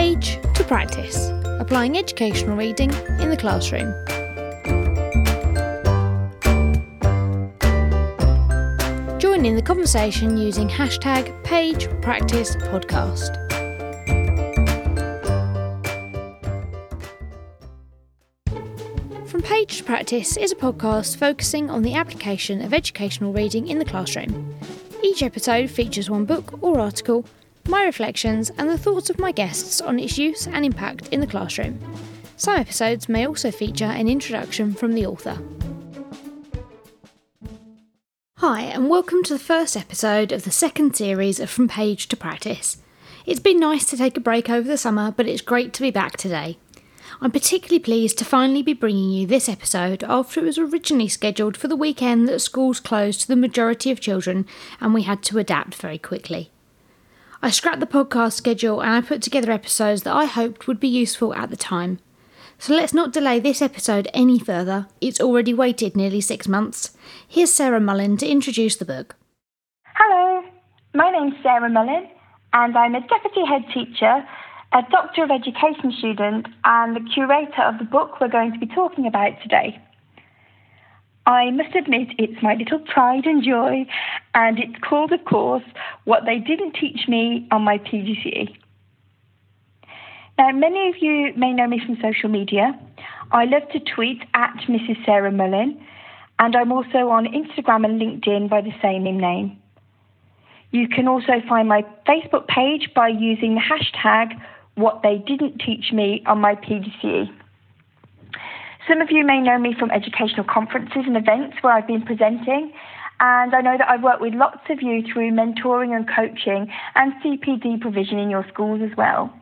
page to practice, applying educational reading in the classroom. Join in the conversation using hashtag page practice podcast. From Page to Practice is a podcast focusing on the application of educational reading in the classroom. Each episode features one book or article, my reflections, and the thoughts of my guests on its use and impact in the classroom. Some episodes may also feature an introduction from the author. Hi, and welcome to the first episode of the second series of From Page to Practice. It's been nice to take a break over the summer, but it's great to be back today. I'm particularly pleased to finally be bringing you this episode after it was originally scheduled for the weekend that schools closed to the majority of children and we had to adapt very quickly. I scrapped the podcast schedule and I put together episodes that I hoped would be useful at the time. So let's not delay this episode any further. It's already waited nearly six months. Here's Sarah Mullin to introduce the book. Hello, my name's Sarah Mullin and I'm a deputy head teacher a Doctor of Education student and the curator of the book we're going to be talking about today. I must admit it's my little pride and joy, and it's called, of course, What They Didn't Teach Me on My PGCE. Now, many of you may know me from social media. I love to tweet at Mrs. Sarah Mullin, and I'm also on Instagram and LinkedIn by the same name. You can also find my Facebook page by using the hashtag what they didn't teach me on my PGCE. Some of you may know me from educational conferences and events where I've been presenting, and I know that I've worked with lots of you through mentoring and coaching and CPD provision in your schools as well.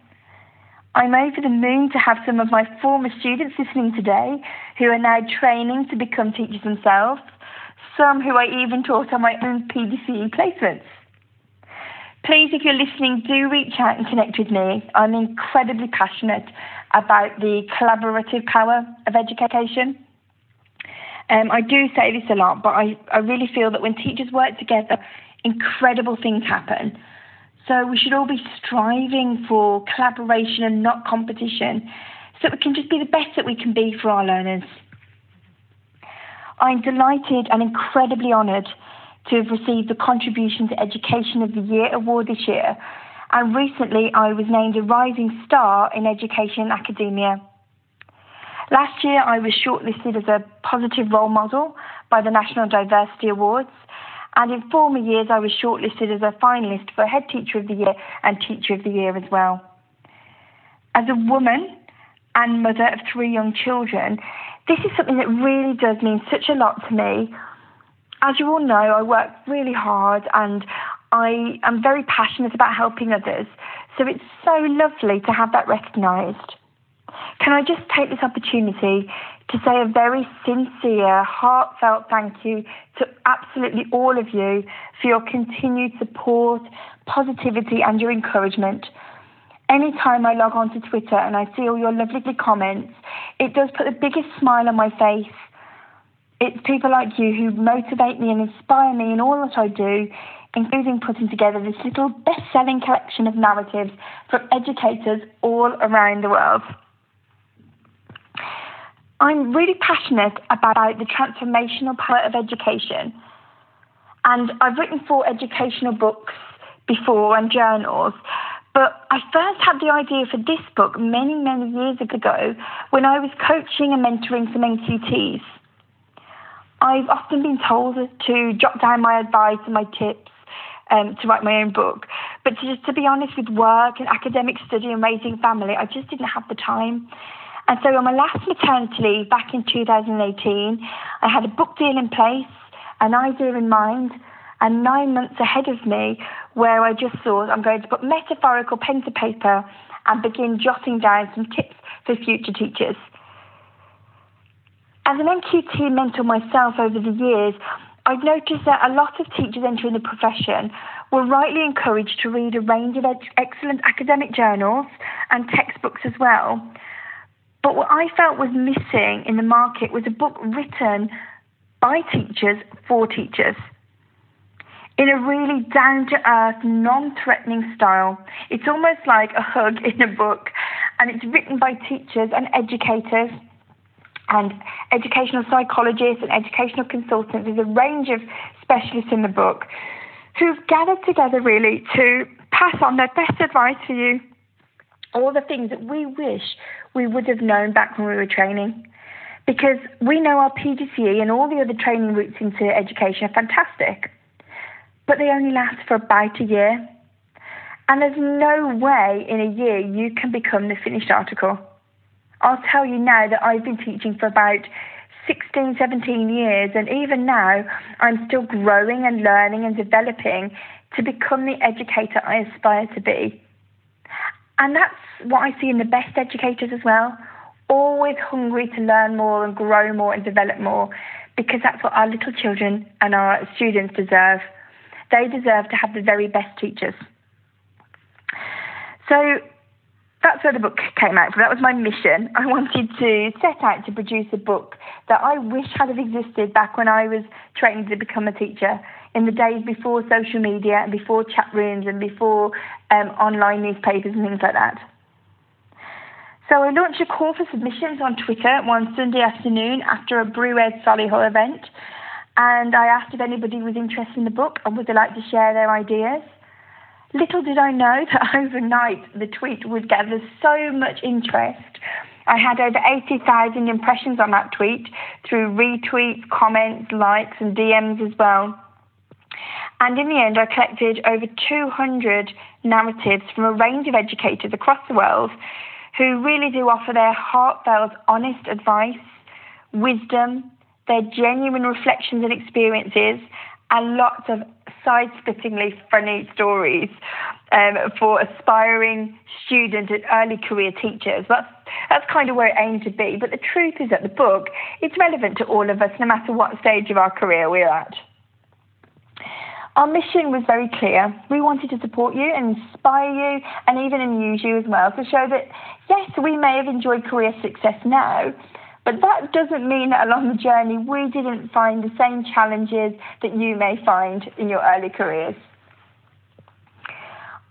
I'm over the moon to have some of my former students listening today who are now training to become teachers themselves, some who I even taught on my own PGCE placements. Please, if you're listening, do reach out and connect with me. I'm incredibly passionate about the collaborative power of education. Um, I do say this a lot, but I, I really feel that when teachers work together, incredible things happen. So we should all be striving for collaboration and not competition so we can just be the best that we can be for our learners. I'm delighted and incredibly honoured to have received the Contribution to Education of the Year award this year. And recently, I was named a Rising Star in Education and Academia. Last year, I was shortlisted as a positive role model by the National Diversity Awards. And in former years, I was shortlisted as a finalist for Head Teacher of the Year and Teacher of the Year as well. As a woman and mother of three young children, this is something that really does mean such a lot to me as you all know, I work really hard and I am very passionate about helping others. So it's so lovely to have that recognised. Can I just take this opportunity to say a very sincere, heartfelt thank you to absolutely all of you for your continued support, positivity, and your encouragement. Anytime I log on to Twitter and I see all your lovely comments, it does put the biggest smile on my face it's people like you who motivate me and inspire me in all that I do, including putting together this little best selling collection of narratives from educators all around the world. I'm really passionate about the transformational power of education. And I've written four educational books before and journals. But I first had the idea for this book many, many years ago when I was coaching and mentoring some NQTs. I've often been told to jot down my advice and my tips um, to write my own book. But to, to be honest, with work and academic study and raising family, I just didn't have the time. And so on my last maternity leave back in 2018, I had a book deal in place, an idea in mind, and nine months ahead of me where I just thought I'm going to put metaphorical pen to paper and begin jotting down some tips for future teachers. As an NQT mentor myself over the years, I've noticed that a lot of teachers entering the profession were rightly encouraged to read a range of ed- excellent academic journals and textbooks as well. But what I felt was missing in the market was a book written by teachers for teachers. in a really down to earth, non threatening style. It's almost like a hug in a book, and it's written by teachers and educators and educational psychologists and educational consultants. There's a range of specialists in the book who've gathered together really to pass on their best advice for you. All the things that we wish we would have known back when we were training. Because we know our PGCE and all the other training routes into education are fantastic, but they only last for about a year. And there's no way in a year you can become the finished article. I'll tell you now that I've been teaching for about 16, 17 years, and even now I'm still growing and learning and developing to become the educator I aspire to be. And that's what I see in the best educators as well. Always hungry to learn more and grow more and develop more because that's what our little children and our students deserve. They deserve to have the very best teachers. So that's where the book came out from. That was my mission. I wanted to set out to produce a book that I wish had have existed back when I was training to become a teacher in the days before social media and before chat rooms and before um, online newspapers and things like that. So I launched a call for submissions on Twitter one Sunday afternoon after a BrewED Solihull event, and I asked if anybody was interested in the book and would they like to share their ideas. Little did I know that overnight the tweet would gather so much interest. I had over 80,000 impressions on that tweet through retweets, comments, likes, and DMs as well. And in the end, I collected over 200 narratives from a range of educators across the world who really do offer their heartfelt, honest advice, wisdom, their genuine reflections and experiences, and lots of side-splittingly funny stories um, for aspiring student and early career teachers. That's that's kind of where it aimed to be. But the truth is that the book it's relevant to all of us, no matter what stage of our career we're at. Our mission was very clear. We wanted to support you and inspire you and even amuse you as well to show that, yes, we may have enjoyed career success now, but that doesn't mean that along the journey we didn't find the same challenges that you may find in your early careers.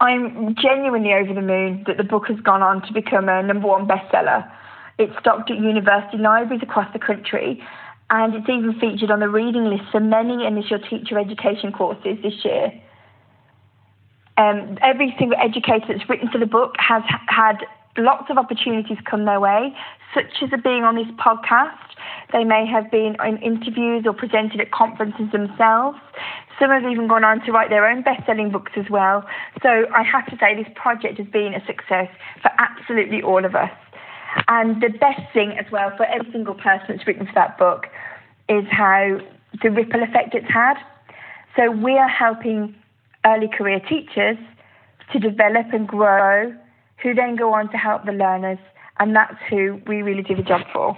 I'm genuinely over the moon that the book has gone on to become a number one bestseller. It's stocked at university libraries across the country, and it's even featured on the reading list for many initial teacher education courses this year. Um, every single educator that's written for the book has had lots of opportunities come their way, such as being on this podcast. They may have been in interviews or presented at conferences themselves. Some have even gone on to write their own best selling books as well. So I have to say, this project has been a success for absolutely all of us. And the best thing as well for every single person that's written for that book is how the ripple effect it's had. So we are helping early career teachers to develop and grow who then go on to help the learners, and that's who we really do the job for.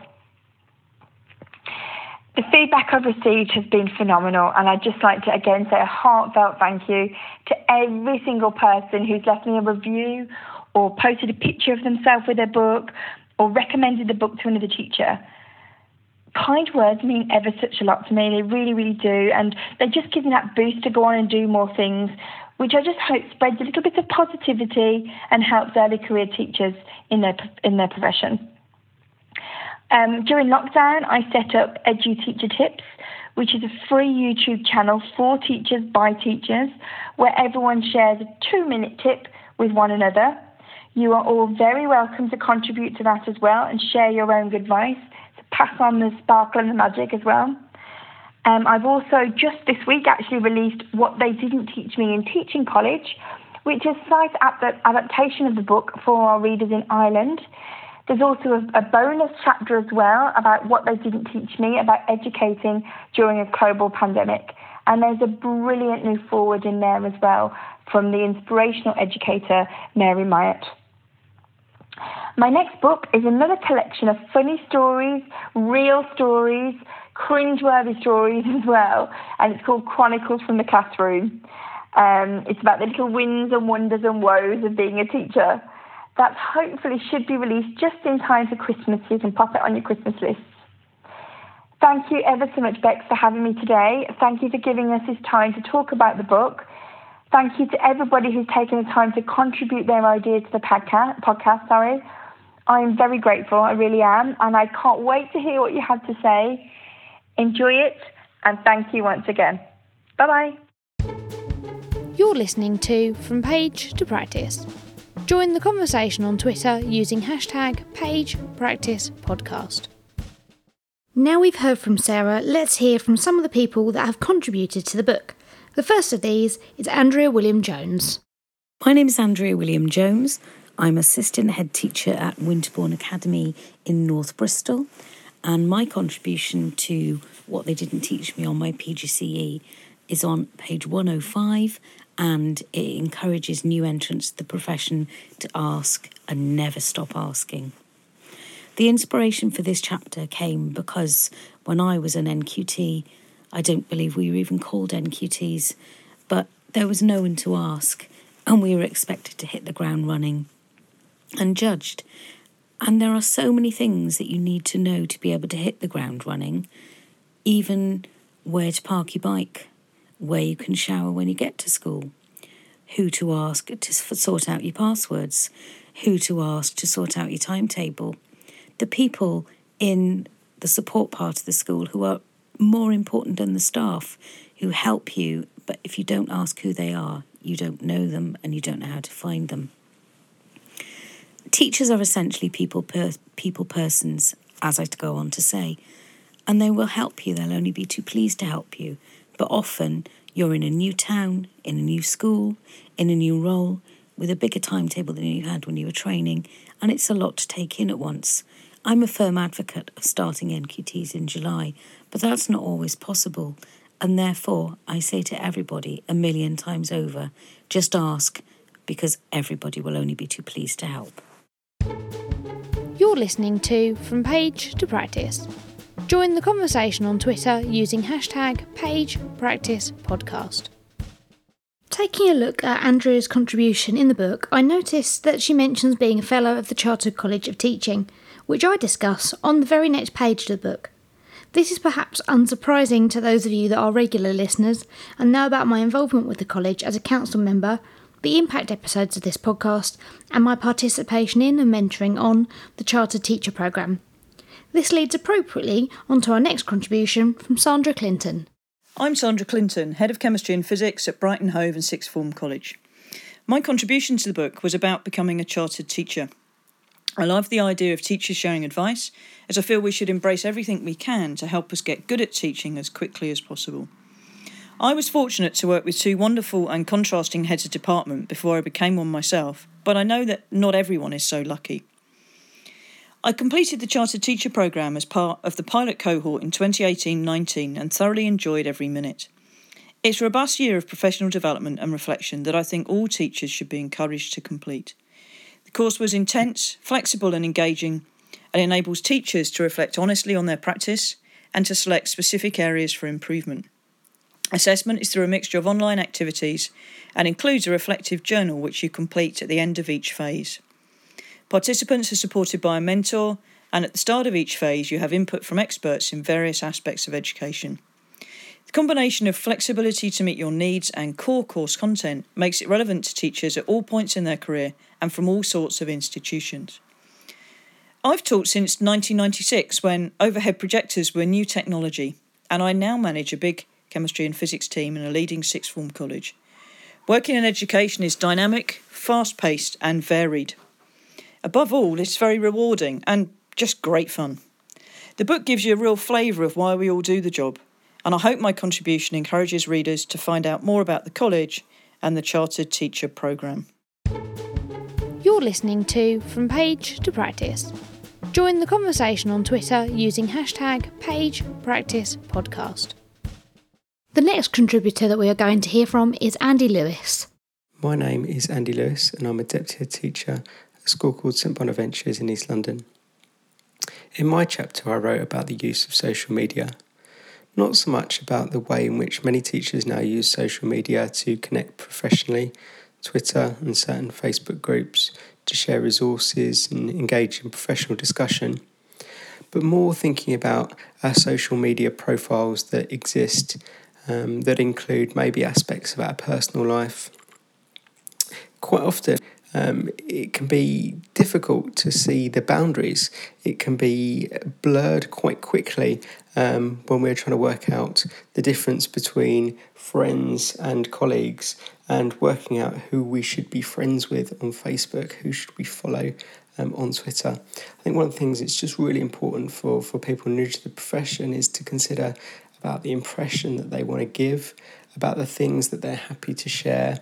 The feedback I've received has been phenomenal, and I'd just like to again say a heartfelt thank you to every single person who's left me a review or posted a picture of themselves with their book or recommended the book to another teacher. Kind words mean ever such a lot to me. They really, really do. And they just give me that boost to go on and do more things, which I just hope spreads a little bit of positivity and helps early career teachers in their in their profession. Um, during lockdown, I set up Edu Teacher Tips, which is a free YouTube channel for teachers by teachers, where everyone shares a two-minute tip with one another. You are all very welcome to contribute to that as well and share your own advice. To pass on the sparkle and the magic as well. Um, I've also just this week actually released What They Didn't Teach Me in Teaching College, which is a slight adaptation of the book for our readers in Ireland. There's also a, a, bonus chapter as well about what they didn't teach me about educating during a global pandemic. And there's a brilliant new forward in there as well from the inspirational educator Mary Myatt. My next book is another collection of funny stories, real stories, cringeworthy stories as well, and it's called Chronicles from the Classroom. Um, it's about the little wins and wonders and woes of being a teacher. That hopefully should be released just in time for Christmas. You can pop it on your Christmas list. Thank you ever so much, Bex, for having me today. Thank you for giving us this time to talk about the book. Thank you to everybody who's taken the time to contribute their ideas to the podcast. podcast sorry. I'm very grateful, I really am, and I can't wait to hear what you have to say. Enjoy it, and thank you once again. Bye bye. You're listening to From Page to Practice. Join the conversation on Twitter using hashtag PagePracticePodcast. Now we've heard from Sarah, let's hear from some of the people that have contributed to the book. The first of these is Andrea William Jones. My name is Andrea William Jones. I'm assistant head teacher at Winterbourne Academy in North Bristol, and my contribution to what they didn't teach me on my PGCE is on page 105 and it encourages new entrants to the profession to ask and never stop asking. The inspiration for this chapter came because when I was an NQT, I don't believe we were even called NQTs, but there was no one to ask, and we were expected to hit the ground running and judged. And there are so many things that you need to know to be able to hit the ground running, even where to park your bike, where you can shower when you get to school, who to ask to sort out your passwords, who to ask to sort out your timetable the people in the support part of the school who are more important than the staff who help you, but if you don't ask who they are, you don't know them and you don't know how to find them. Teachers are essentially people per, people persons, as I go on to say, and they will help you. They'll only be too pleased to help you. But often you're in a new town, in a new school, in a new role, with a bigger timetable than you had when you were training, and it's a lot to take in at once. I'm a firm advocate of starting NQTs in July, but that's not always possible. And therefore, I say to everybody a million times over just ask, because everybody will only be too pleased to help. You're listening to From Page to Practice. Join the conversation on Twitter using hashtag PagePracticePodcast. Taking a look at Andrea's contribution in the book, I noticed that she mentions being a Fellow of the Chartered College of Teaching which I discuss on the very next page of the book. This is perhaps unsurprising to those of you that are regular listeners and know about my involvement with the college as a council member, the impact episodes of this podcast, and my participation in and mentoring on the Chartered Teacher Programme. This leads appropriately onto our next contribution from Sandra Clinton. I'm Sandra Clinton, Head of Chemistry and Physics at Brighton Hove and Sixth Form College. My contribution to the book was about becoming a chartered teacher. I love the idea of teachers sharing advice, as I feel we should embrace everything we can to help us get good at teaching as quickly as possible. I was fortunate to work with two wonderful and contrasting heads of department before I became one myself, but I know that not everyone is so lucky. I completed the Chartered Teacher Programme as part of the pilot cohort in 2018 19 and thoroughly enjoyed every minute. It's a robust year of professional development and reflection that I think all teachers should be encouraged to complete. The course was intense, flexible, and engaging, and enables teachers to reflect honestly on their practice and to select specific areas for improvement. Assessment is through a mixture of online activities and includes a reflective journal which you complete at the end of each phase. Participants are supported by a mentor, and at the start of each phase, you have input from experts in various aspects of education. The combination of flexibility to meet your needs and core course content makes it relevant to teachers at all points in their career and from all sorts of institutions. I've taught since 1996 when overhead projectors were new technology, and I now manage a big chemistry and physics team in a leading sixth form college. Working in education is dynamic, fast paced, and varied. Above all, it's very rewarding and just great fun. The book gives you a real flavour of why we all do the job and I hope my contribution encourages readers to find out more about the college and the Chartered Teacher Programme. You're listening to From Page to Practice. Join the conversation on Twitter using hashtag PagePracticePodcast. The next contributor that we are going to hear from is Andy Lewis. My name is Andy Lewis, and I'm a deputy teacher at a school called St Bonaventures in East London. In my chapter, I wrote about the use of social media not so much about the way in which many teachers now use social media to connect professionally, Twitter and certain Facebook groups to share resources and engage in professional discussion, but more thinking about our social media profiles that exist um, that include maybe aspects of our personal life. Quite often, um, it can be difficult to see the boundaries. It can be blurred quite quickly um, when we're trying to work out the difference between friends and colleagues and working out who we should be friends with on Facebook, who should we follow um, on Twitter. I think one of the things that's just really important for, for people new to the profession is to consider about the impression that they want to give, about the things that they're happy to share,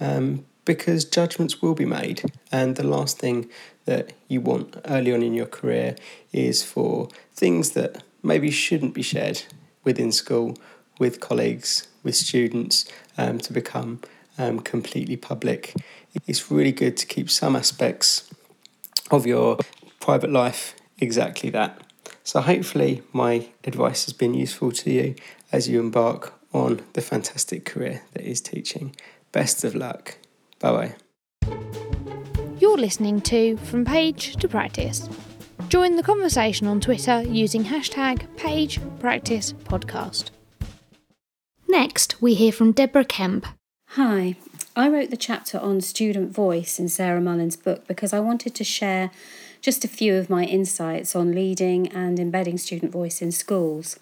um, because judgments will be made. And the last thing that you want early on in your career is for things that maybe shouldn't be shared within school, with colleagues, with students, um, to become um, completely public. It's really good to keep some aspects of your private life exactly that. So, hopefully, my advice has been useful to you as you embark on the fantastic career that is teaching. Best of luck. Bye bye. You're listening to From Page to Practice. Join the conversation on Twitter using hashtag PagePracticePodcast. Next, we hear from Deborah Kemp. Hi, I wrote the chapter on student voice in Sarah Mullin's book because I wanted to share just a few of my insights on leading and embedding student voice in schools.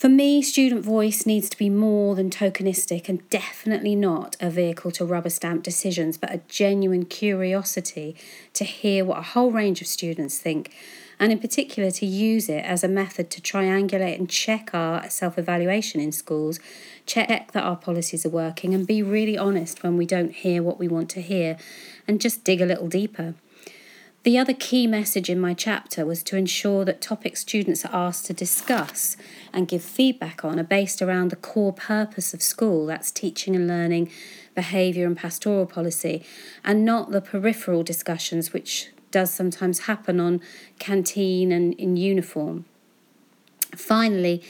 For me, student voice needs to be more than tokenistic and definitely not a vehicle to rubber stamp decisions, but a genuine curiosity to hear what a whole range of students think, and in particular to use it as a method to triangulate and check our self evaluation in schools, check that our policies are working, and be really honest when we don't hear what we want to hear, and just dig a little deeper. The other key message in my chapter was to ensure that topics students are asked to discuss and give feedback on are based around the core purpose of school that's teaching and learning, behaviour, and pastoral policy, and not the peripheral discussions which does sometimes happen on canteen and in uniform. Finally,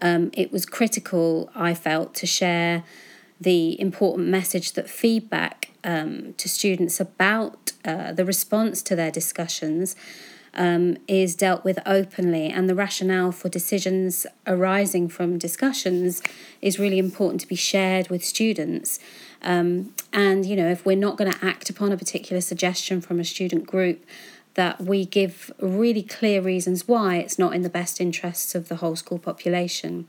um, it was critical, I felt, to share the important message that feedback um, to students about uh, the response to their discussions um, is dealt with openly, and the rationale for decisions arising from discussions is really important to be shared with students. Um, and, you know, if we're not going to act upon a particular suggestion from a student group, that we give really clear reasons why it's not in the best interests of the whole school population.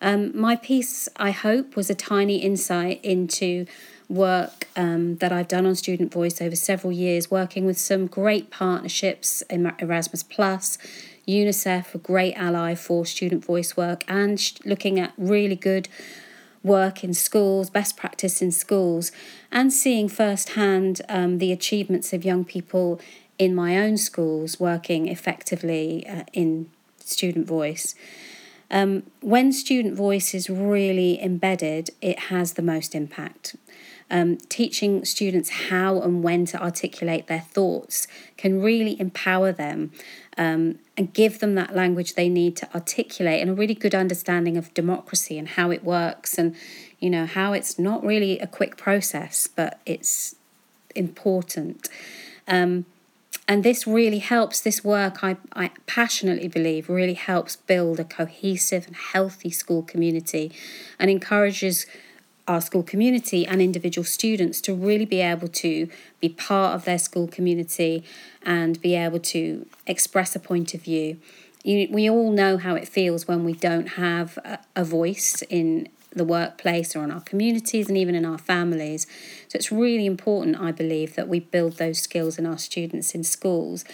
Um, my piece, I hope, was a tiny insight into work um, that I've done on Student Voice over several years, working with some great partnerships, in Erasmus Plus, UNICEF, a great ally for student voice work, and sh- looking at really good work in schools, best practice in schools, and seeing firsthand um, the achievements of young people in my own schools working effectively uh, in student voice. Um, when student voice is really embedded, it has the most impact. Um, teaching students how and when to articulate their thoughts can really empower them um, and give them that language they need to articulate and a really good understanding of democracy and how it works and you know how it's not really a quick process but it's important. Um, and this really helps this work I, I passionately believe really helps build a cohesive and healthy school community and encourages our school community and individual students to really be able to be part of their school community and be able to express a point of view you, we all know how it feels when we don't have a, a voice in the workplace or in our communities and even in our families. So it's really important, I believe, that we build those skills in our students in schools.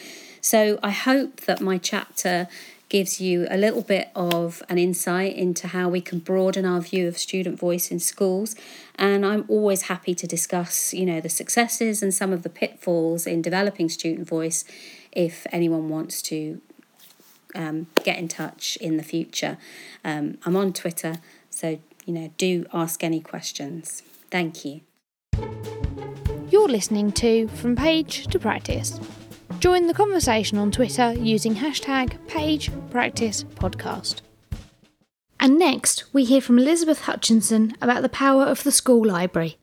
So I hope that my chapter gives you a little bit of an insight into how we can broaden our view of student voice in schools and I'm always happy to discuss you know the successes and some of the pitfalls in developing student voice if anyone wants to um, get in touch in the future um, I'm on Twitter so you know, do ask any questions. Thank you. You're listening to From Page to Practice. Join the conversation on Twitter using hashtag PagePracticePodcast. And next, we hear from Elizabeth Hutchinson about the power of the school library.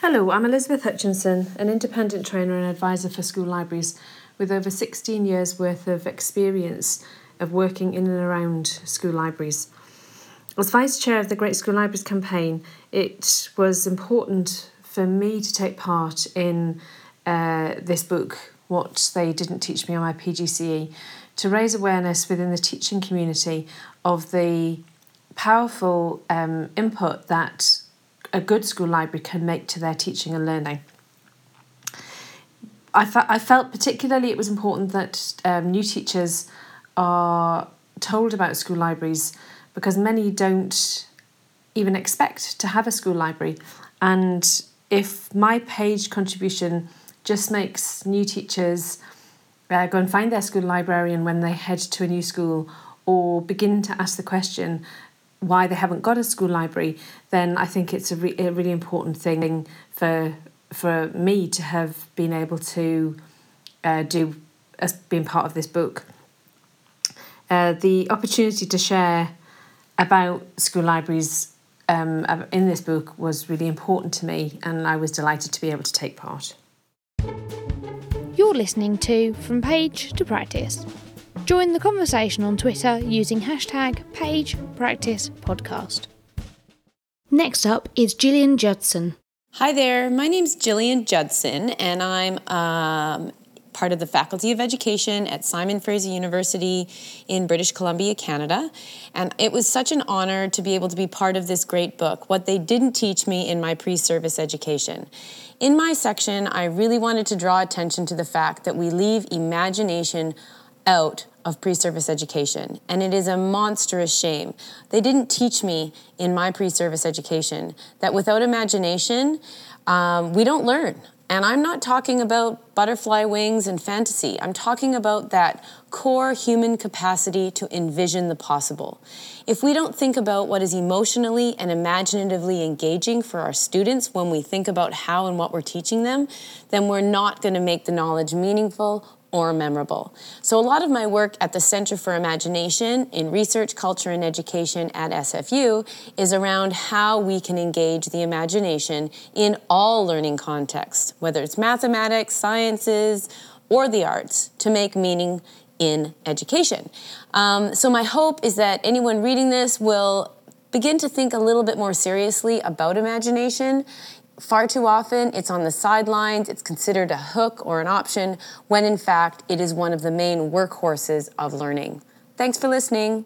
Hello, I'm Elizabeth Hutchinson, an independent trainer and advisor for school libraries, with over 16 years worth of experience of working in and around school libraries. As Vice Chair of the Great School Libraries campaign, it was important for me to take part in uh, this book, What They Didn't Teach Me on My PGCE, to raise awareness within the teaching community of the powerful um, input that a good school library can make to their teaching and learning. I, fe- I felt particularly it was important that um, new teachers are told about school libraries because many don't even expect to have a school library. And if my page contribution just makes new teachers uh, go and find their school librarian when they head to a new school or begin to ask the question why they haven't got a school library, then I think it's a, re- a really important thing for for me to have been able to uh, do as being part of this book. Uh, the opportunity to share about school libraries um, in this book was really important to me, and I was delighted to be able to take part. You're listening to From Page to Practice. Join the conversation on Twitter using hashtag PagePracticePodcast. Next up is Gillian Judson. Hi there, my name is Gillian Judson, and I'm um, part of the Faculty of Education at Simon Fraser University in British Columbia, Canada. And it was such an honor to be able to be part of this great book, What They Didn't Teach Me in My Pre Service Education. In my section, I really wanted to draw attention to the fact that we leave imagination out of pre service education, and it is a monstrous shame. They didn't teach me in my pre service education that without imagination, um, we don't learn. And I'm not talking about butterfly wings and fantasy. I'm talking about that core human capacity to envision the possible. If we don't think about what is emotionally and imaginatively engaging for our students when we think about how and what we're teaching them, then we're not going to make the knowledge meaningful or memorable. So, a lot of my work at the Center for Imagination in Research, Culture, and Education at SFU is around how we can engage the imagination in all learning contexts, whether it's mathematics, sciences, or the arts, to make meaning in education. Um, so, my hope is that anyone reading this will begin to think a little bit more seriously about imagination Far too often, it's on the sidelines, it's considered a hook or an option, when in fact, it is one of the main workhorses of learning. Thanks for listening.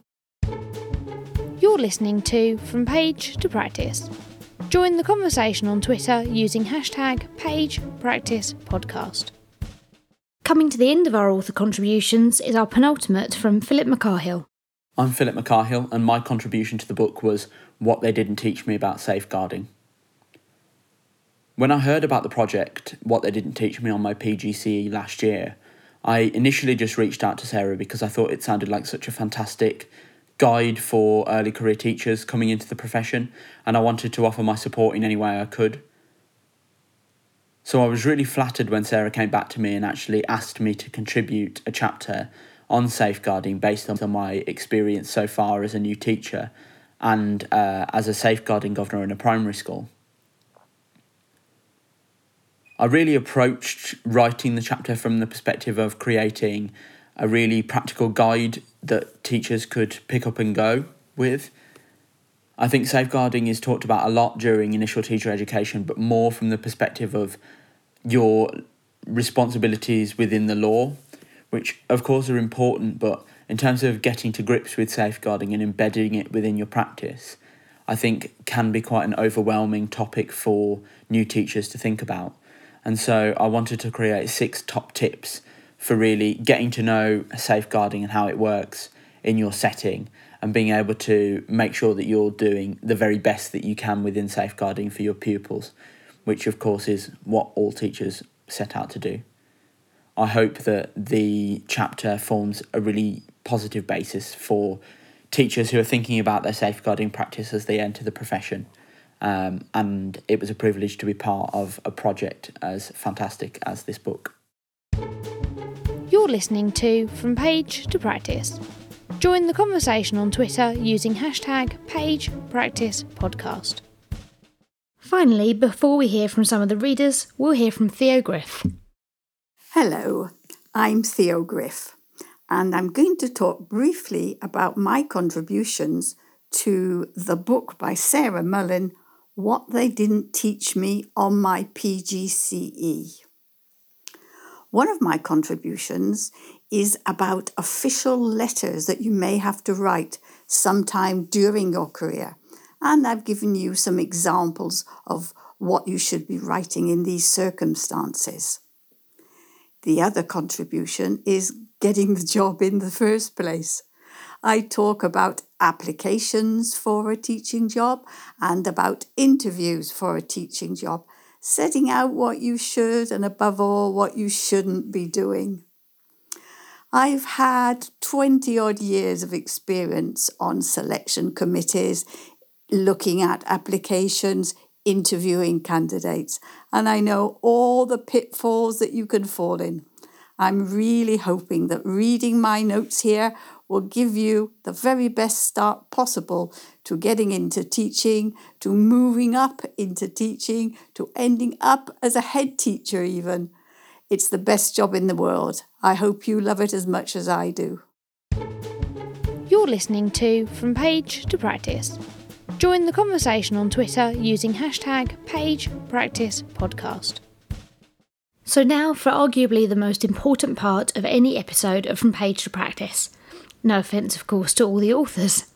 You're listening to From Page to Practice. Join the conversation on Twitter using hashtag PagePracticePodcast. Coming to the end of our author contributions is our penultimate from Philip McCarhill. I'm Philip McCarhill, and my contribution to the book was What They Didn't Teach Me About Safeguarding. When I heard about the project, what they didn't teach me on my PGCE last year, I initially just reached out to Sarah because I thought it sounded like such a fantastic guide for early career teachers coming into the profession, and I wanted to offer my support in any way I could. So I was really flattered when Sarah came back to me and actually asked me to contribute a chapter on safeguarding based on my experience so far as a new teacher and uh, as a safeguarding governor in a primary school. I really approached writing the chapter from the perspective of creating a really practical guide that teachers could pick up and go with. I think safeguarding is talked about a lot during initial teacher education, but more from the perspective of your responsibilities within the law, which of course are important, but in terms of getting to grips with safeguarding and embedding it within your practice, I think can be quite an overwhelming topic for new teachers to think about. And so I wanted to create six top tips for really getting to know safeguarding and how it works in your setting and being able to make sure that you're doing the very best that you can within safeguarding for your pupils, which of course is what all teachers set out to do. I hope that the chapter forms a really positive basis for teachers who are thinking about their safeguarding practice as they enter the profession um, and it was a privilege to be part of a project as fantastic as this book. You're listening to From Page to Practice. Join the conversation on Twitter using hashtag PagePracticePodcast. Finally, before we hear from some of the readers, we'll hear from Theo Griff. Hello, I'm Theo Griff, and I'm going to talk briefly about my contributions to the book by Sarah Mullin, What They Didn't Teach Me on My PGCE. One of my contributions is about official letters that you may have to write sometime during your career. And I've given you some examples of what you should be writing in these circumstances. The other contribution is getting the job in the first place. I talk about applications for a teaching job and about interviews for a teaching job, setting out what you should and, above all, what you shouldn't be doing. I've had 20 odd years of experience on selection committees, looking at applications, interviewing candidates, and I know all the pitfalls that you can fall in. I'm really hoping that reading my notes here will give you the very best start possible to getting into teaching, to moving up into teaching, to ending up as a head teacher, even. It's the best job in the world. I hope you love it as much as I do. You're listening to From Page to Practice. Join the conversation on Twitter using hashtag PagePracticePodcast. So, now for arguably the most important part of any episode of From Page to Practice. No offence, of course, to all the authors.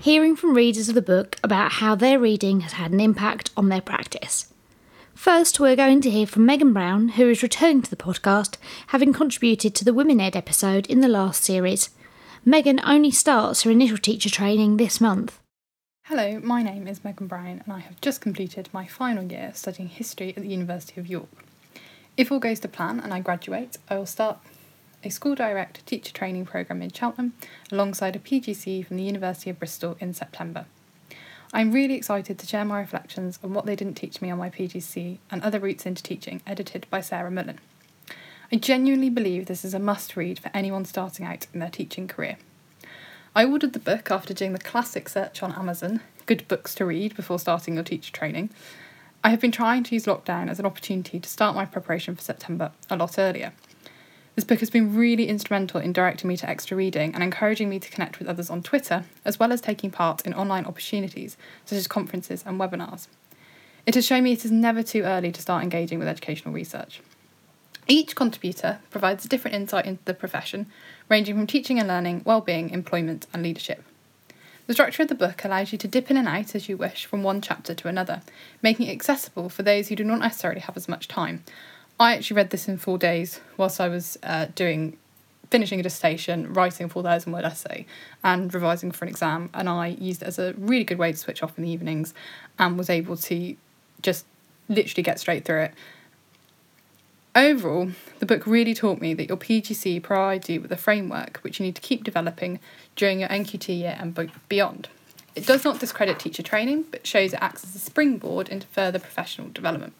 Hearing from readers of the book about how their reading has had an impact on their practice. First, we're going to hear from Megan Brown, who is returning to the podcast, having contributed to the Women Ed episode in the last series. Megan only starts her initial teacher training this month. Hello, my name is Megan Brown, and I have just completed my final year studying history at the University of York. If all goes to plan and I graduate, I will start a school direct teacher training programme in Cheltenham alongside a PGCE from the University of Bristol in September. I'm really excited to share my reflections on what they didn't teach me on my PGCE and other routes into teaching, edited by Sarah Mullin. I genuinely believe this is a must read for anyone starting out in their teaching career. I ordered the book after doing the classic search on Amazon good books to read before starting your teacher training. I have been trying to use lockdown as an opportunity to start my preparation for September a lot earlier. This book has been really instrumental in directing me to extra reading and encouraging me to connect with others on Twitter, as well as taking part in online opportunities such as conferences and webinars. It has shown me it is never too early to start engaging with educational research. Each contributor provides a different insight into the profession, ranging from teaching and learning, well-being, employment, and leadership. The structure of the book allows you to dip in and out as you wish from one chapter to another, making it accessible for those who do not necessarily have as much time. I actually read this in four days whilst I was uh, doing finishing a dissertation, writing a 4,000 word essay, and revising for an exam. And I used it as a really good way to switch off in the evenings and was able to just literally get straight through it. Overall, the book really taught me that your PGCE provides you with a framework which you need to keep developing during your NQT year and beyond. It does not discredit teacher training, but shows it acts as a springboard into further professional development.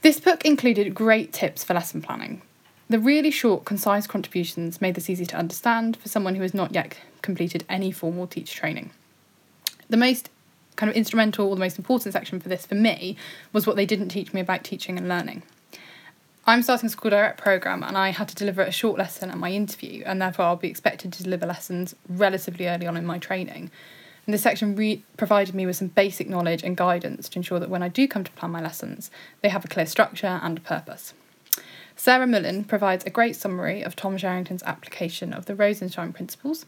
This book included great tips for lesson planning. The really short, concise contributions made this easy to understand for someone who has not yet completed any formal teacher training. The most kind of instrumental or the most important section for this for me was what they didn't teach me about teaching and learning. I'm starting a school direct program and I had to deliver a short lesson at my interview, and therefore I'll be expected to deliver lessons relatively early on in my training. And this section re- provided me with some basic knowledge and guidance to ensure that when I do come to plan my lessons, they have a clear structure and a purpose. Sarah Mullin provides a great summary of Tom Sherrington's application of the Rosenshine principles,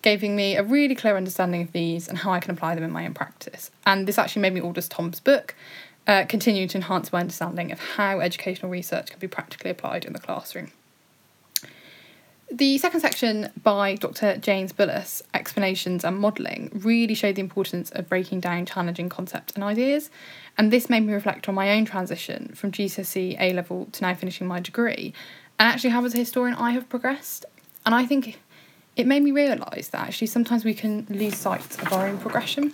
giving me a really clear understanding of these and how I can apply them in my own practice. And this actually made me order Tom's book, uh, continue to enhance my understanding of how educational research can be practically applied in the classroom. The second section by Dr. James Bullis, Explanations and Modelling, really showed the importance of breaking down challenging concepts and ideas. And this made me reflect on my own transition from GCSE A level to now finishing my degree, and actually how, as a historian, I have progressed. And I think it made me realise that actually sometimes we can lose sight of our own progression.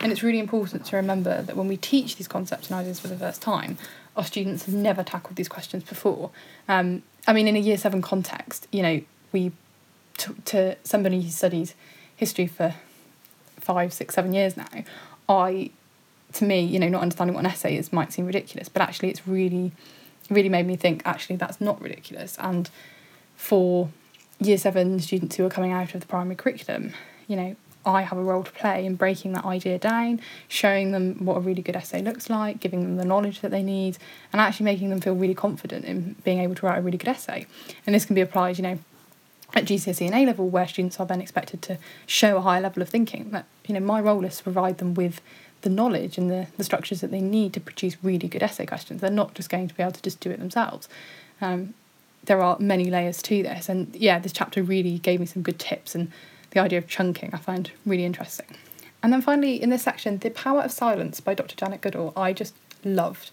And it's really important to remember that when we teach these concepts and ideas for the first time, our students have never tackled these questions before. Um, I mean, in a year seven context, you know, we, to, to somebody who studied history for five, six, seven years now, I, to me, you know, not understanding what an essay is might seem ridiculous, but actually it's really really made me think actually that's not ridiculous. And for year seven students who are coming out of the primary curriculum, you know, I have a role to play in breaking that idea down, showing them what a really good essay looks like, giving them the knowledge that they need, and actually making them feel really confident in being able to write a really good essay. And this can be applied, you know, at GCSE and A level, where students are then expected to show a higher level of thinking. That you know, my role is to provide them with the knowledge and the, the structures that they need to produce really good essay questions. They're not just going to be able to just do it themselves. Um, there are many layers to this, and yeah, this chapter really gave me some good tips and the idea of chunking I find really interesting. And then finally, in this section, The Power of Silence by Dr. Janet Goodall, I just loved.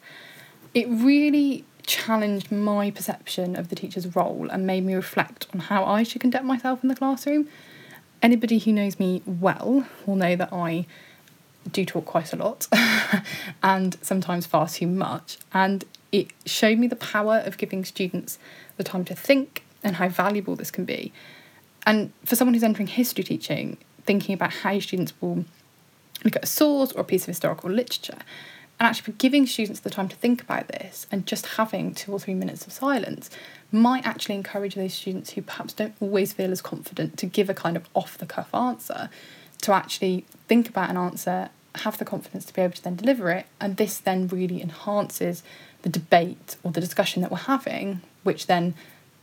It really challenged my perception of the teacher's role and made me reflect on how I should conduct myself in the classroom. Anybody who knows me well will know that I do talk quite a lot and sometimes far too much. And it showed me the power of giving students the time to think and how valuable this can be. And for someone who's entering history teaching, thinking about how students will look at a source or a piece of historical literature, and actually giving students the time to think about this and just having two or three minutes of silence might actually encourage those students who perhaps don't always feel as confident to give a kind of off the cuff answer to actually think about an answer, have the confidence to be able to then deliver it, and this then really enhances the debate or the discussion that we're having, which then,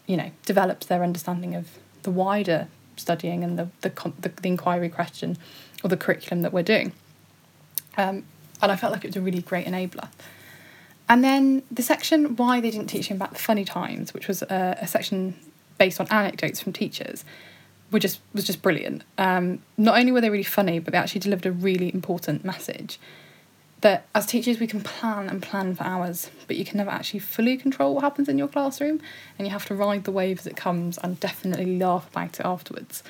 you know, develops their understanding of the wider studying and the, the, the, the inquiry question or the curriculum that we're doing. Um, and I felt like it was a really great enabler. And then the section why they didn't teach him about the funny times, which was a, a section based on anecdotes from teachers, were just was just brilliant. Um, not only were they really funny, but they actually delivered a really important message that as teachers we can plan and plan for hours, but you can never actually fully control what happens in your classroom, and you have to ride the wave as it comes and definitely laugh about it afterwards.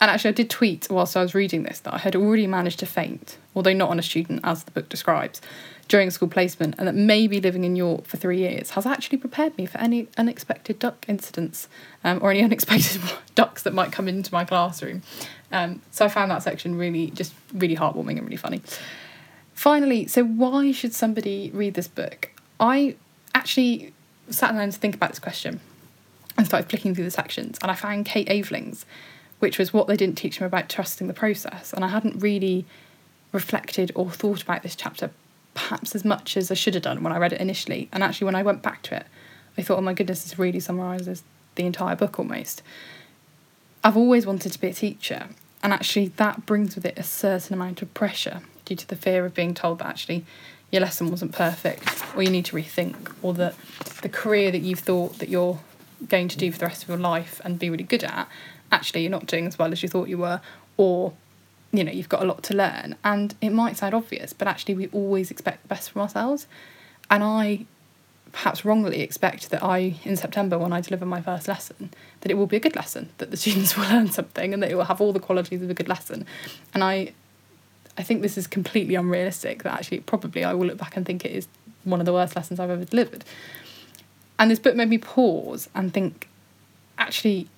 And actually, I did tweet whilst I was reading this that I had already managed to faint, although not on a student as the book describes, during school placement, and that maybe living in York for three years has actually prepared me for any unexpected duck incidents um, or any unexpected ducks that might come into my classroom. Um, so I found that section really just really heartwarming and really funny. Finally, so why should somebody read this book? I actually sat down to think about this question and started flicking through the sections, and I found Kate Aveling's, which was what they didn't teach me about trusting the process. And I hadn't really reflected or thought about this chapter perhaps as much as I should have done when I read it initially. And actually, when I went back to it, I thought, oh my goodness, this really summarises the entire book almost. I've always wanted to be a teacher, and actually, that brings with it a certain amount of pressure due to the fear of being told that actually your lesson wasn't perfect or you need to rethink or that the career that you've thought that you're going to do for the rest of your life and be really good at actually you're not doing as well as you thought you were or you know you've got a lot to learn. And it might sound obvious but actually we always expect the best from ourselves. And i perhaps wrongly expect that i in september when i deliver my first lesson that it will be a good lesson that the students will learn something and that it will have all the qualities of a good lesson. And i I think this is completely unrealistic that actually probably I will look back and think it is one of the worst lessons I've ever delivered. And this book made me pause and think actually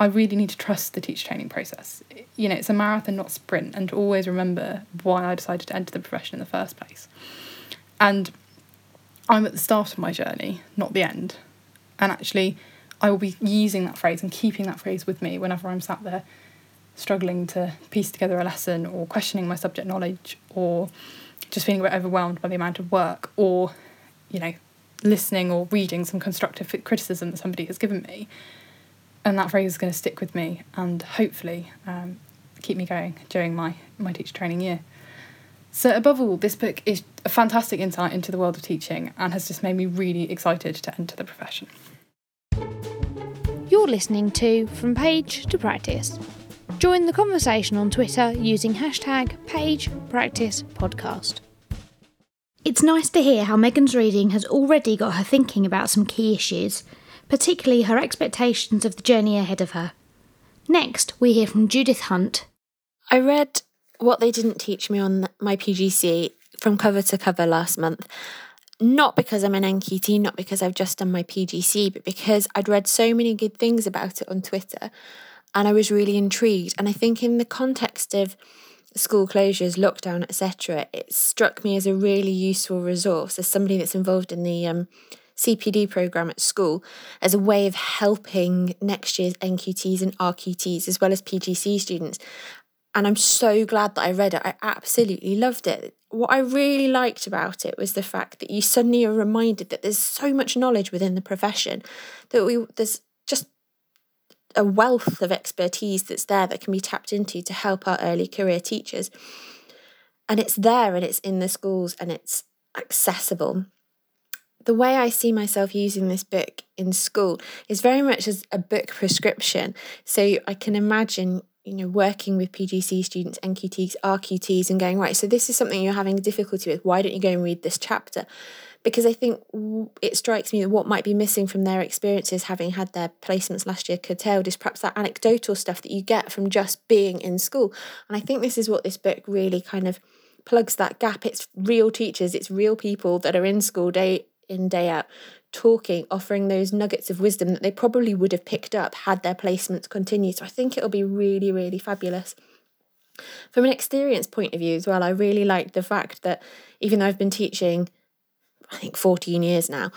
I really need to trust the teacher training process. You know, it's a marathon, not sprint, and to always remember why I decided to enter the profession in the first place. And I'm at the start of my journey, not the end. And actually, I will be using that phrase and keeping that phrase with me whenever I'm sat there struggling to piece together a lesson or questioning my subject knowledge or just feeling a bit overwhelmed by the amount of work or, you know, listening or reading some constructive criticism that somebody has given me. And that phrase is going to stick with me and hopefully um, keep me going during my, my teacher training year. So, above all, this book is a fantastic insight into the world of teaching and has just made me really excited to enter the profession. You're listening to From Page to Practice Join the conversation on Twitter using hashtag PagePracticePodcast. It's nice to hear how Megan's reading has already got her thinking about some key issues, particularly her expectations of the journey ahead of her. Next, we hear from Judith Hunt. I read What They Didn't Teach Me on my PGCE from cover to cover last month. Not because I'm an NQT, not because I've just done my PGCE, but because I'd read so many good things about it on Twitter and I was really intrigued. And I think in the context of school closures, lockdown, etc., it struck me as a really useful resource as somebody that's involved in the um, CPD program at school as a way of helping next year's NQTs and RQTs as well as PGCE students. And I'm so glad that I read it. I absolutely loved it. What I really liked about it was the fact that you suddenly are reminded that there's so much knowledge within the profession that we there's just a wealth of expertise that's there that can be tapped into to help our early career teachers. And it's there and it's in the schools and it's accessible the way I see myself using this book in school is very much as a book prescription. So I can imagine, you know, working with PGCE students, NQTs, RQTs, and going, right, so this is something you're having difficulty with. Why don't you go and read this chapter? Because I think it strikes me that what might be missing from their experiences, having had their placements last year curtailed, is perhaps that anecdotal stuff that you get from just being in school. And I think this is what this book really kind of plugs that gap. It's real teachers, it's real people that are in school day in, day out, talking, offering those nuggets of wisdom that they probably would have picked up had their placements continued. So I think it'll be really, really fabulous. From an experience point of view as well, I really liked the fact that even though I've been teaching, I think 14 years now,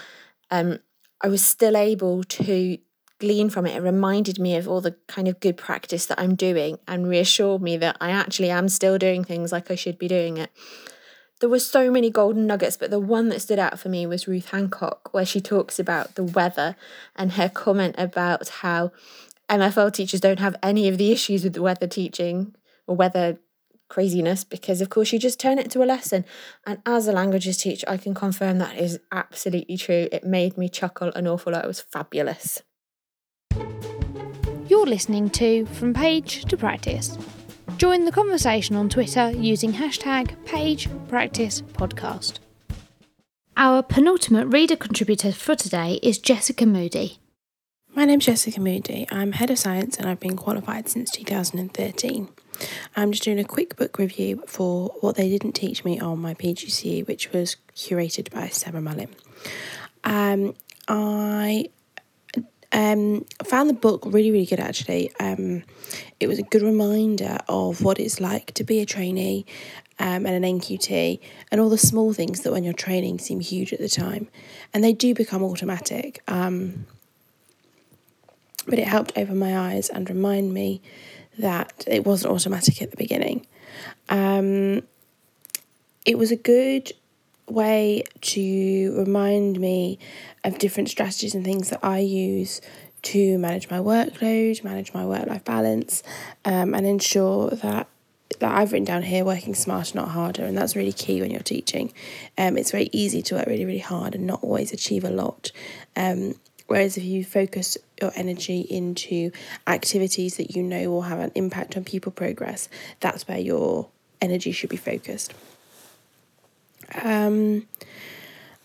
um, I was still able to glean from it. It reminded me of all the kind of good practice that I'm doing and reassured me that I actually am still doing things like I should be doing it there were so many golden nuggets, but the one that stood out for me was Ruth Hancock, where she talks about the weather and her comment about how MFL teachers don't have any of the issues with the weather teaching or weather craziness because of course you just turn it to a lesson. And as a languages teacher i can confirm that is absolutely true. It made me chuckle an awful lot. It was fabulous. You're listening to from page to practice Join the conversation on Twitter using hashtag PagePracticePodcast. Our penultimate reader contributor for today is Jessica Moody. My name's Jessica Moody. I'm Head of Science and I've been qualified since 2013. I'm just doing a quick book review for What They Didn't Teach Me on my PGCE, which was curated by Sarah Mullin. Um, I um, I found the book really, really good actually. Um, it was a good reminder of what it's like to be a trainee um, and an NQT and all the small things that when you're training seem huge at the time. And they do become automatic. Um, but it helped open my eyes and remind me that it wasn't automatic at the beginning. Um, it was a good way to remind me of different strategies and things that I use to manage my workload, manage my work life balance, um, and ensure that that I've written down here working smarter, not harder, and that's really key when you're teaching. Um, it's very easy to work really, really hard and not always achieve a lot. Um, whereas if you focus your energy into activities that you know will have an impact on pupil progress, that's where your energy should be focused. Um,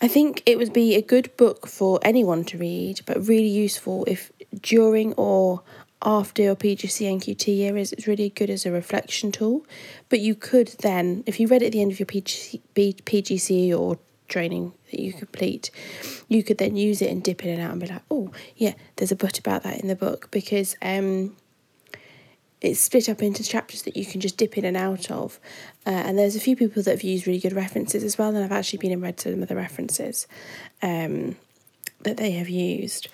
I think it would be a good book for anyone to read, but really useful if during or after your PGCE NQT year is it's really good as a reflection tool. But you could then, if you read it at the end of your PGCE, PGCE or training that you complete, you could then use it and dip in and out and be like, oh yeah, there's a bit about that in the book because um, it's split up into chapters that you can just dip in and out of. Uh, and there's a few people that have used really good references as well, and I've actually been and read some of the references um, that they have used.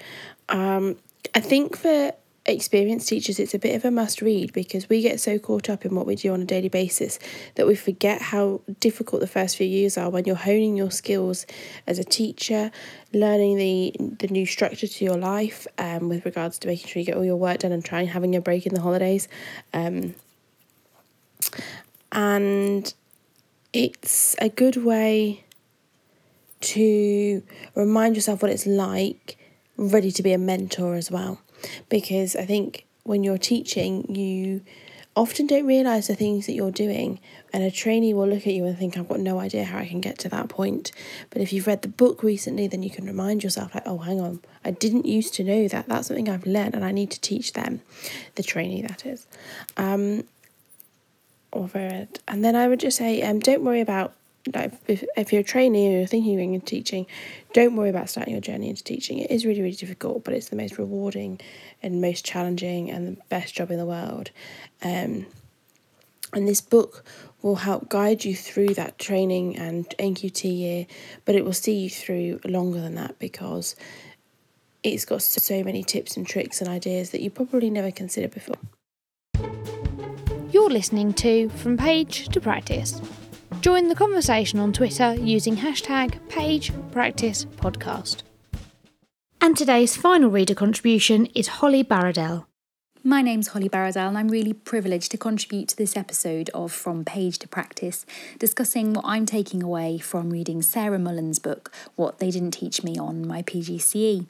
Um, I think for experienced teachers, it's a bit of a must read because we get so caught up in what we do on a daily basis that we forget how difficult the first few years are when you're honing your skills as a teacher, learning the the new structure to your life um, with regards to making sure you get all your work done and trying having a break in the holidays. Um, and it's a good way to remind yourself what it's like ready to be a mentor as well because I think when you're teaching, you often don't realize the things that you're doing, and a trainee will look at you and think, I've got no idea how I can get to that point. But if you've read the book recently, then you can remind yourself, like, oh, hang on, I didn't used to know that. That's something I've learned, and I need to teach them, the trainee, that is. Um, or read. And then I would just say, um, don't worry about like if, if you're a trainee or you're thinking of teaching, don't worry about starting your journey into teaching. It is really, really difficult, but it's the most rewarding and most challenging and the best job in the world. Um, And this book will help guide you through that training and NQT year, but it will see you through longer than that because it's got so many tips and tricks and ideas that you probably never considered before. You're listening to From Page to Practice. Join the conversation on Twitter using hashtag PagePracticePodcast. And today's final reader contribution is Holly Barradell. My name's Holly Barradell, and I'm really privileged to contribute to this episode of From Page to Practice, discussing what I'm taking away from reading Sarah Mullin's book, What They Didn't Teach Me on My PGCE.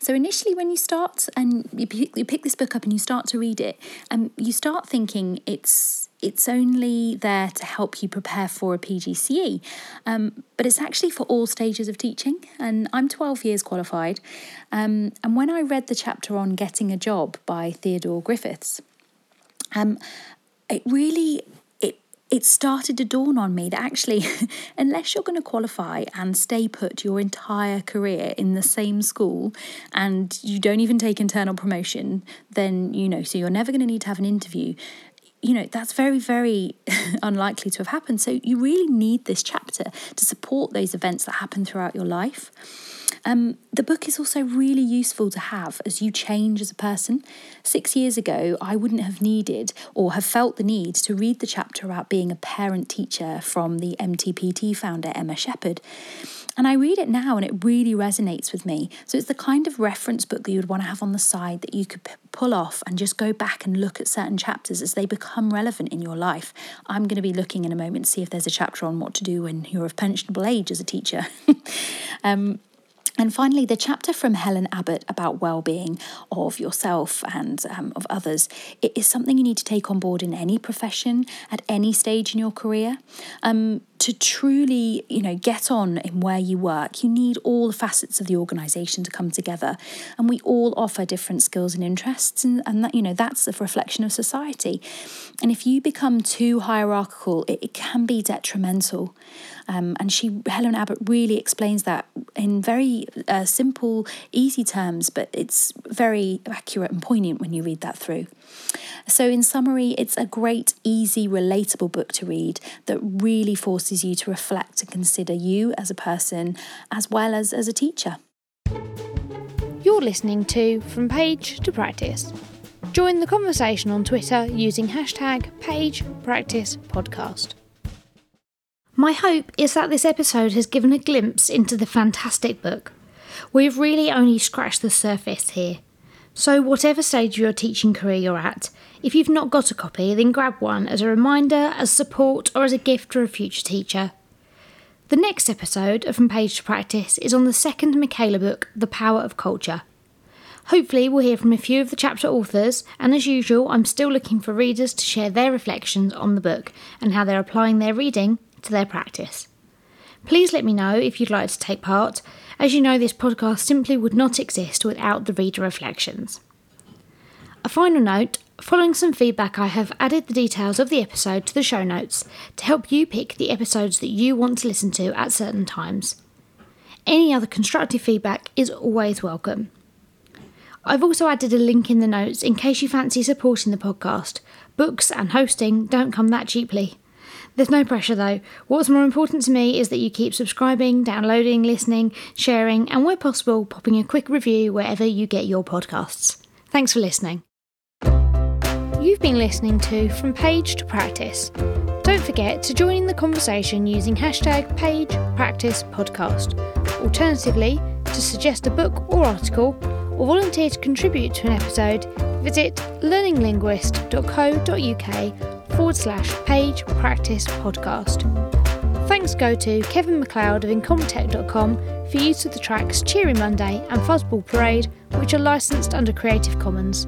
So initially, when you start and you pick, you pick this book up and you start to read it, um, you start thinking it's it's only there to help you prepare for a PGCE, um, but it's actually for all stages of teaching. And I'm 12 years qualified. Um, and when I read the chapter on getting a job by Theodore Griffiths, um, it really it it started to dawn on me that actually, unless you're going to qualify and stay put your entire career in the same school and you don't even take internal promotion, then, you know, so you're never going to need to have an interview. You know, that's very, very unlikely to have happened. So, you really need this chapter to support those events that happen throughout your life. Um, the book is also really useful to have as you change as a person. Six years ago, I wouldn't have needed or have felt the need to read the chapter about being a parent teacher from the MTPT founder, Emma Sheppard. And I read it now and it really resonates with me. So it's the kind of reference book that you would want to have on the side that you could p- pull off and just go back and look at certain chapters as they become relevant in your life. I'm going to be looking in a moment to see if there's a chapter on what to do when you're of pensionable age as a teacher. um, and finally, the chapter from Helen Abbott about well-being of yourself and um, of others it is something you need to take on board in any profession at any stage in your career. Um, to truly, you know, get on in where you work, you need all the facets of the organisation to come together, and we all offer different skills and interests, and, and that you know that's a reflection of society. And if you become too hierarchical, it, it can be detrimental. Um, and she, Helen Abbott, really explains that in very uh, simple, easy terms, but it's very accurate and poignant when you read that through. So, in summary, it's a great, easy, relatable book to read that really forces you to reflect and consider you as a person as well as as a teacher. You're listening to From Page to Practice. Join the conversation on Twitter using hashtag PagePracticePodcast. My hope is that this episode has given a glimpse into the fantastic book. We've really only scratched the surface here. So, whatever stage of your teaching career you're at, if you've not got a copy, then grab one as a reminder, as support, or as a gift for a future teacher. The next episode of From Page to Practice is on the second Michaela book, The Power of Culture. Hopefully, we'll hear from a few of the chapter authors, and as usual, I'm still looking for readers to share their reflections on the book and how they're applying their reading to their practice. Please let me know if you'd like to take part. As you know, this podcast simply would not exist without the reader reflections. A final note following some feedback, I have added the details of the episode to the show notes to help you pick the episodes that you want to listen to at certain times. Any other constructive feedback is always welcome. I've also added a link in the notes in case you fancy supporting the podcast. Books and hosting don't come that cheaply. There's no pressure though. What's more important to me is that you keep subscribing, downloading, listening, sharing, and where possible, popping a quick review wherever you get your podcasts. Thanks for listening. You've been listening to From Page to Practice. Don't forget to join in the conversation using hashtag PagePracticePodcast. Alternatively, to suggest a book or article, or volunteer to contribute to an episode, visit learninglinguist.co.uk forward slash page practice podcast. Thanks go to Kevin MacLeod of Incompetech.com for use of the tracks Cheery Monday and Fuzzball Parade, which are licensed under Creative Commons.